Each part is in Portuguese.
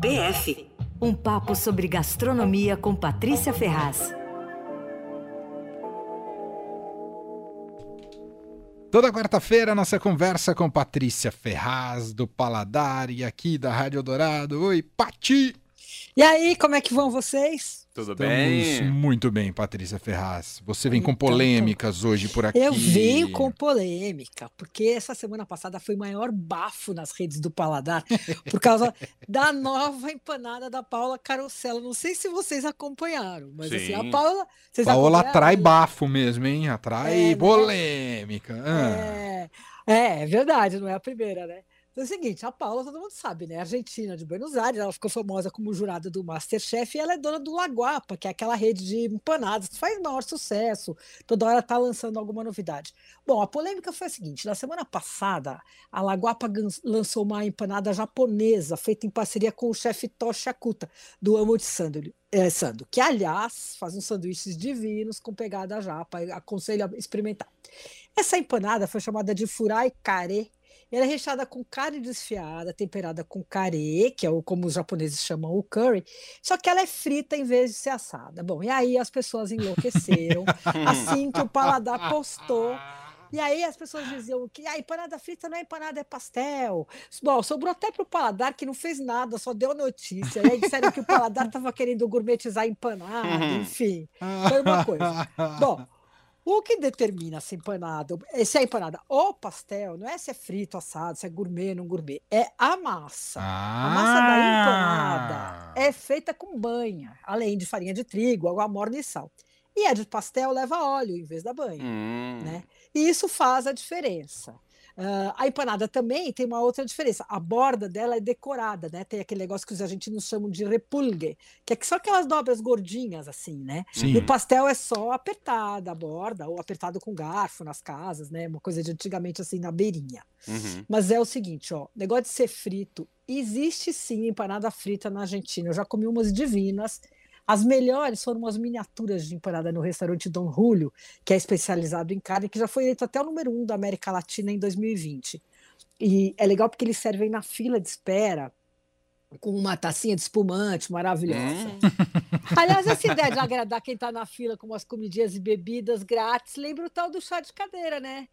PF um papo sobre gastronomia com Patrícia Ferraz. Toda quarta-feira, nossa conversa com Patrícia Ferraz, do Paladar e aqui da Rádio Dourado. Oi, Pati! E aí, como é que vão vocês? Tudo Estamos bem? Muito bem, Patrícia Ferraz. Você vem então, com polêmicas hoje por aqui. Eu venho com polêmica, porque essa semana passada foi o maior bafo nas redes do Paladar por causa da nova empanada da Paula Carosella. Não sei se vocês acompanharam, mas Sim. assim, a Paula. Vocês Paula atrai bafo mesmo, hein? Atrai é, polêmica. Né? É, é, é verdade, não é a primeira, né? Então é o seguinte, a Paula, todo mundo sabe, né? Argentina de Buenos Aires, ela ficou famosa como jurada do Masterchef e ela é dona do Laguapa, que é aquela rede de empanadas que faz maior sucesso. Toda hora tá lançando alguma novidade. Bom, a polêmica foi a seguinte: na semana passada, a Laguapa lançou uma empanada japonesa feita em parceria com o chefe Toshi Akuta, do Amo de Sando, é, Sando, que aliás faz uns sanduíches divinos com pegada japa. Aconselho a experimentar. Essa empanada foi chamada de furai kare ela é recheada com carne desfiada, temperada com carê, que é o, como os japoneses chamam o curry, só que ela é frita em vez de ser assada. Bom, e aí as pessoas enlouqueceram, assim que o paladar postou e aí as pessoas diziam que a empanada frita não é empanada, é pastel. Bom, sobrou até para o paladar que não fez nada, só deu notícia. E aí disseram que o paladar estava querendo gourmetizar empanada, uhum. enfim. Foi uma coisa. Bom, o que determina se empanada, se é empanada ou pastel, não é se é frito, assado, se é gourmet, não gourmet, é a massa. Ah. A massa da empanada é feita com banha, além de farinha de trigo, água morna e sal. E a de pastel leva óleo em vez da banha, hum. né? E isso faz a diferença. Uh, a empanada também tem uma outra diferença. A borda dela é decorada, né? Tem aquele negócio que os argentinos chamam de repulgue, que é só aquelas dobras gordinhas, assim, né? Sim. No pastel é só apertada a borda, ou apertado com garfo nas casas, né? Uma coisa de antigamente, assim, na beirinha. Uhum. Mas é o seguinte, ó, negócio de ser frito, existe sim empanada frita na Argentina. Eu já comi umas divinas as melhores foram as miniaturas de empanada no restaurante Dom Julio, que é especializado em carne, que já foi eleito até o número um da América Latina em 2020. E é legal porque eles servem na fila de espera com uma tacinha de espumante maravilhosa. Hum. Aliás, essa ideia de agradar quem está na fila com umas comidinhas e bebidas grátis lembra o tal do chá de cadeira, né?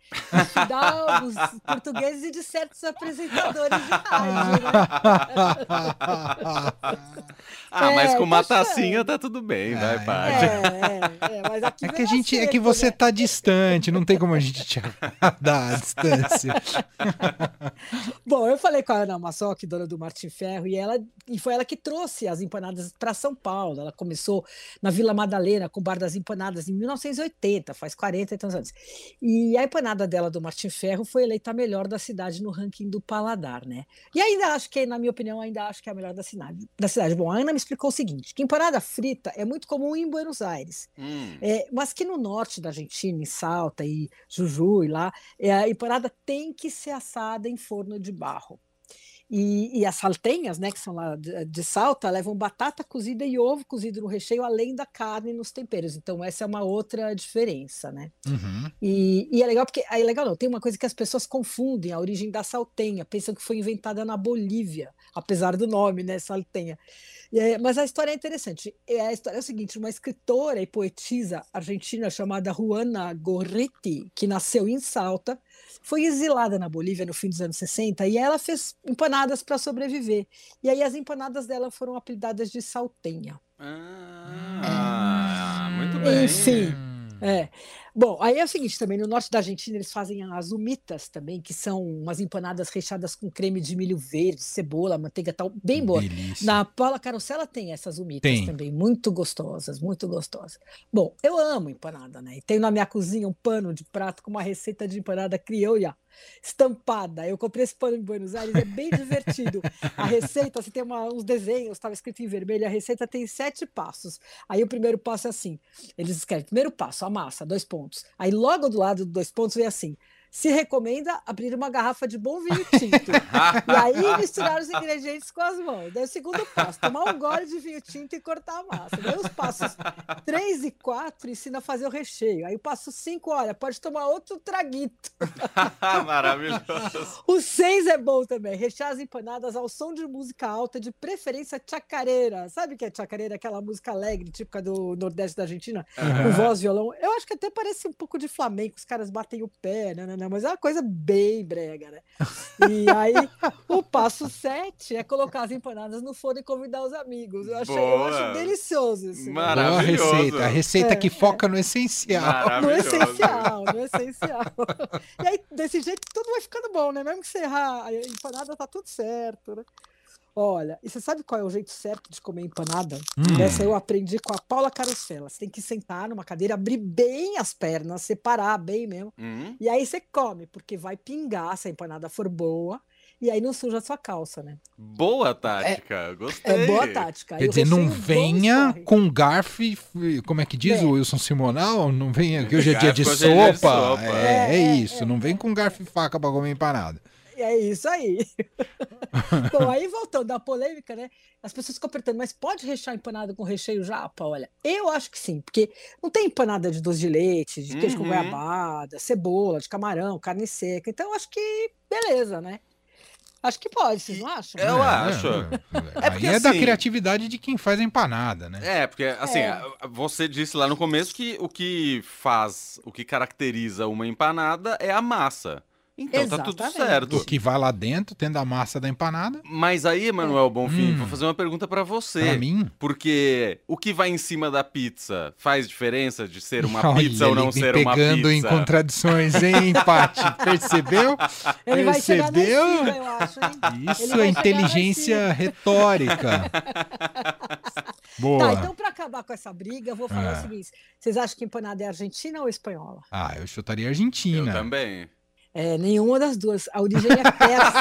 Dá os portugueses e de certos apresentadores de rádio, né? ah, é, mas com uma tacinha tá tudo bem, vai, é, pai. É, é, é, mas aqui é que a gente é que você né? tá distante, não tem como a gente te agradar à distância. Bom, eu falei com a Ana Massoc, dona do Martin Ferro, e ela ela e foi ela que trouxe as empanadas para São Paulo. Ela começou na Vila Madalena com o Bar das Empanadas em 1980, faz 40 e tantos anos. E a empanada dela do Martim Ferro foi eleita a melhor da cidade no ranking do Paladar, né? E ainda acho que, na minha opinião, ainda acho que é a melhor da cidade. Da cidade. Bom, a Ana me explicou o seguinte: que empanada frita é muito comum em Buenos Aires, hum. é, mas que no norte da Argentina, em Salta e Jujuy lá, é, a empanada tem que ser assada em forno de barro. E, e, as saltenhas, né, que são lá de, de, salta, levam batata cozida e ovo cozido no recheio, além da carne nos temperos. Então, essa é uma outra diferença, né? Uhum. E, e, é legal porque é legal não, tem uma coisa que as pessoas confundem a origem da saltenha, pensam que foi inventada na Bolívia, apesar do nome, né, saltenha. É, mas a história é interessante. É, a história é o seguinte: uma escritora e poetisa argentina chamada Juana Gorriti, que nasceu em Salta, foi exilada na Bolívia no fim dos anos 60 e ela fez empanadas para sobreviver. E aí as empanadas dela foram apelidadas de saltenha. Ah, é. muito bem. Enfim. É. Bom, aí é o seguinte também, no norte da Argentina eles fazem as humitas também, que são umas empanadas recheadas com creme de milho verde, cebola, manteiga tal, bem boa. Delícia. Na Paula Carosella tem essas humitas tem. também, muito gostosas, muito gostosas. Bom, eu amo empanada, né? E tenho na minha cozinha um pano de prato com uma receita de empanada crioula estampada. Eu comprei esse pano em Buenos Aires, é bem divertido. A receita, você tem uma, uns desenhos, estava escrito em vermelho, a receita tem sete passos. Aí o primeiro passo é assim: eles escrevem, primeiro passo, a massa, dois pontos. Aí logo do lado dos dois pontos vem assim: se recomenda abrir uma garrafa de bom vinho tinto. e aí misturar os ingredientes com as mãos. Daí o segundo passo, tomar um gole de vinho tinto e cortar a massa. Daí os passos 3 e 4 ensina a fazer o recheio. Aí o passo 5, olha, pode tomar outro traguito. Maravilhoso. O 6 é bom também, rechear as empanadas ao som de música alta, de preferência chacareira. Sabe o que é chacareira? Aquela música alegre, típica do Nordeste da Argentina, Uhum. com voz, violão. Eu acho que até parece um pouco de flamenco, os caras batem o pé, né, né, né, mas é uma coisa bem brega, né? E aí, o passo 7 é colocar as empanadas no forno e convidar os amigos. Eu, achei, eu Boa. acho delicioso isso. né? Boa Maravilhoso. receita. A receita É, que foca no essencial. No essencial, no essencial. E aí, desse jeito, tudo vai ficando bom, né? Mesmo que você errar a empanada, tá tudo certo, né? Olha, e você sabe qual é o jeito certo de comer empanada? Hum. Essa eu aprendi com a Paula Carosella. Você tem que sentar numa cadeira, abrir bem as pernas, separar bem mesmo. Hum, E aí você come, porque vai pingar se a empanada for boa. E aí não suja a sua calça, né? boa tática, gostei. É boa tática. Quer dizer, não venha com garfo e. Como é que diz Bem. o Wilson Simonal? Não venha, que hoje é dia de é sopa. É, é É, é, isso. Não vem com garfo e faca pra comer empanada. É isso aí. Bom, aí voltando à polêmica, né? As pessoas ficam perguntando, mas pode rechear empanada com recheio japa? Olha, eu acho que sim, porque não tem empanada de doce de leite, de queijo com Uhum. goiabada, cebola, de camarão, carne seca. Então, eu acho que beleza, né? Acho que pode, vocês não acham? Eu acho. É, É porque Aí é da assim- criatividade de quem faz a empanada, né? É, porque assim, É. você disse lá no começo que o que faz, o que caracteriza uma empanada é a massa. Então tá tudo Exatamente. certo. O que vai lá dentro, tendo a massa da empanada, Mas aí, Emanuel Bonfim, Hum. vou fazer uma pergunta pra você. pra mim. Porque o que vai em cima da pizza faz diferença de ser uma Olha, pizza ou não ser uma pegando em pizza? contradições, hein, empate? Percebeu? Ele Percebeu? cima, eu acho, hein? Ele Isso vai é inteligência retórica. Boa. Tá, então para acabar com essa briga, eu vou falar Ah. o seguinte: vocês acham que empanada é argentina ou espanhola? Ah, eu chutaria Eu Argentina. também. É, nenhuma das duas. A origem é persa.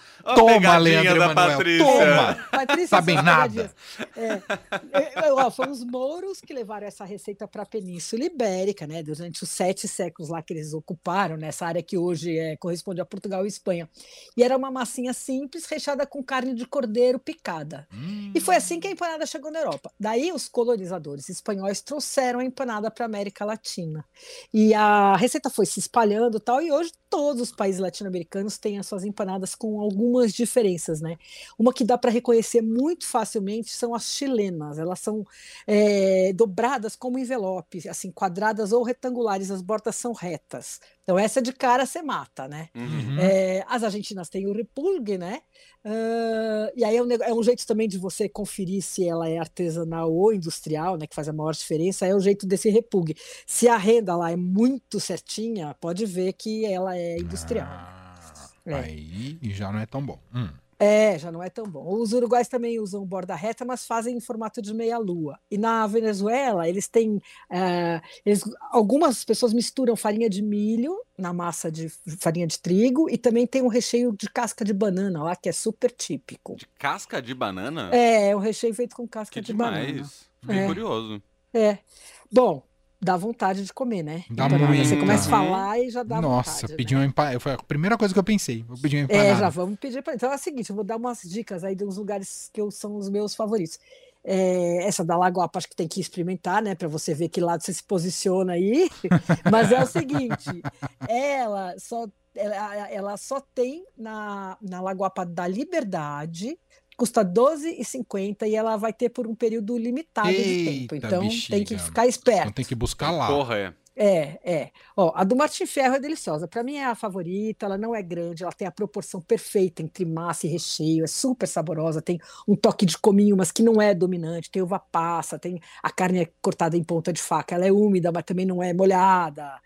Ó a Toma, Leandro da Emanuel, Patrícia. toma. Patrícia Sabem suas nada. É, ó, foram os mouros que levaram essa receita para a Península Ibérica, né? Durante os sete séculos lá que eles ocuparam, nessa área que hoje é, corresponde a Portugal e Espanha. E era uma massinha simples, recheada com carne de cordeiro picada. Hum. E foi assim que a empanada chegou na Europa. Daí os colonizadores espanhóis trouxeram a empanada para a América Latina. E a receita foi se espalhando e tal, e hoje todos os países latino-americanos têm as suas empanadas com algumas diferenças, né? Uma que dá para reconhecer muito facilmente são as chilenas. Elas são eh, dobradas como envelope, assim, quadradas ou retangulares, as bordas são retas. Então essa de cara você mata, né? Uhum. É, as argentinas têm o repulgue, né? Ah, e aí é um, é um jeito também de você conferir se ela é artesanal ou industrial, né? Que faz a maior diferença, é o jeito desse repulgue. Se a renda lá é muito certinha, pode ver que ela é industrial. Ah, É. Aí já não é tão bom. Hum. É, já não é tão bom. Os uruguais também usam borda reta, mas fazem em formato de meia-lua. E na Venezuela, eles têm. eh, eles- algumas pessoas misturam farinha de milho na massa de farinha de trigo e também tem um recheio de casca de banana lá, que é super típico. De casca de banana? É, é um recheio feito com casca que de demais. banana. Fiquei É. curioso. É. Bom, dá vontade de comer, né? Dá. Você muita. começa a falar e já dá Nossa, vontade. pedir né? uma empanada. Foi a primeira coisa que eu pensei. Vou pedir uma empanada. É, já vamos pedir para. Então é o seguinte, eu vou dar umas dicas aí dos lugares que eu, são os meus favoritos. É, essa da Lagoapa acho que tem que experimentar, né, para você ver que lado você se posiciona aí. Mas é o seguinte, ela só ela, ela só tem na, na Lagoapa da Liberdade, custa R$12,50 e ela vai ter por um período limitado de tempo. Eita, Então tem que bexiga. ficar esperto. Então tem que buscar lá. Porra, é. É, é. Ó, a do Martin Ferro é deliciosa. Para mim é a favorita. Ela não é grande, ela tem a proporção perfeita entre massa e recheio. É super saborosa. Tem um toque de cominho, mas que não é dominante. Tem uva passa, tem a carne é cortada em ponta de faca. Ela é úmida, mas também não é molhada.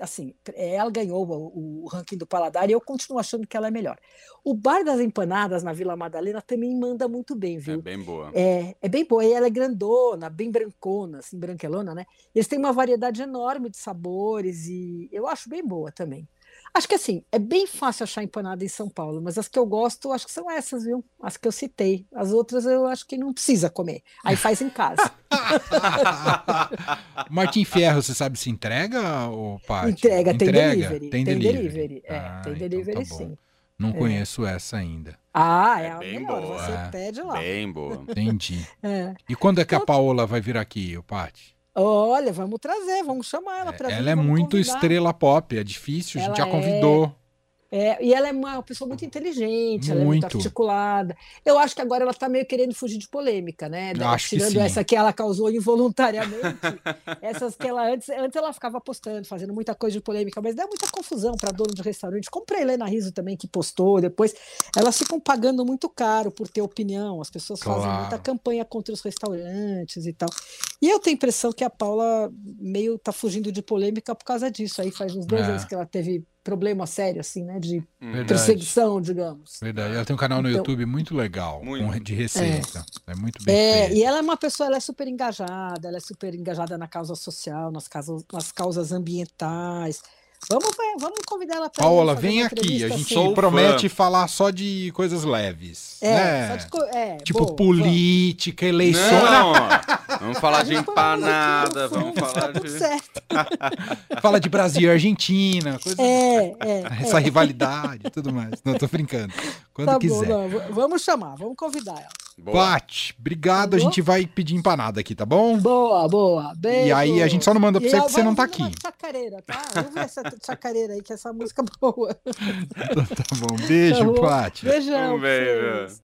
Assim, ela ganhou o, o ranking do paladar e eu continuo achando que ela é melhor. O Bar das Empanadas na Vila Madalena também manda muito bem, É viu? bem boa. É, é bem boa, e ela é grandona, bem brancona, assim, branquelona, né? Eles têm uma variedade enorme de sabores e eu acho bem boa também. Acho que assim, é bem fácil achar empanada em São Paulo, mas as que eu gosto, acho que são essas, viu? As que eu citei. As outras eu acho que não precisa comer. Aí faz em casa. Martim Ferro, você sabe se entrega ou Paty? Entrega, tem Entrega? delivery. Tem Tem delivery. delivery. É, Ah, tem então delivery tá sim. Não É. conheço essa ainda. Ah, é, É a bem melhor. boa. Você É. pede lá. Bem boa. Entendi. É. E quando é que a Então- Paola vai vir aqui, o Paty? Olha, vamos trazer, vamos chamar ela para Ela é muito estrela pop, é difícil, a gente já Ela convidou. É, e ela é uma pessoa muito inteligente, ela é Muito. muito articulada. Eu acho que agora ela está meio querendo fugir de polêmica, né? Da- Tirando essa que ela causou involuntariamente. essas que ela antes, antes ela ficava postando, fazendo muita coisa de polêmica, mas dá muita confusão para dono de restaurante. Comprei Helena Riso também, que postou depois. Elas ficam pagando muito caro por ter opinião. As pessoas fazem Claro. muita campanha contra os restaurantes e tal. E eu tenho a impressão que a Paula meio tá fugindo de polêmica por causa disso. Aí faz uns dois É. anos que ela teve problema sério, assim, né? De. Verdade. perseguição, digamos. Verdade. Ela tem um canal no Então- YouTube muito legal, Muito. com- de receita. É, muito bem É, feito. e ela é uma pessoa, ela é super engajada, ela é super engajada na causa social, nas causas, nas causas ambientais. Vamos, vamos convidar ela para Paola, vem aqui. A gente Sou promete fã. falar só de coisas leves. É, né? só de co- é, Tipo boa, política, eleição. Não, vamos falar de empanada, Vamos, falar tá tudo de... certo. Fala de Brasil e Argentina, coisa, É, é, essa é. rivalidade e tudo mais. Não, tô brincando. Quando Tá bom, quiser. não, v- vamos chamar, vamos convidar ela. Boa. Paty, obrigado. A Tá bom? gente vai pedir empanada aqui, tá bom? Boa, boa. Beijo. E aí a gente só não manda pra E você porque você não tá ouvindo uma aqui. Chacareira, tá? Vamos ver essa chacareira aí, que essa música é boa. Então tá bom. Beijo, Tá bom. Paty. Beijão. Um beijo.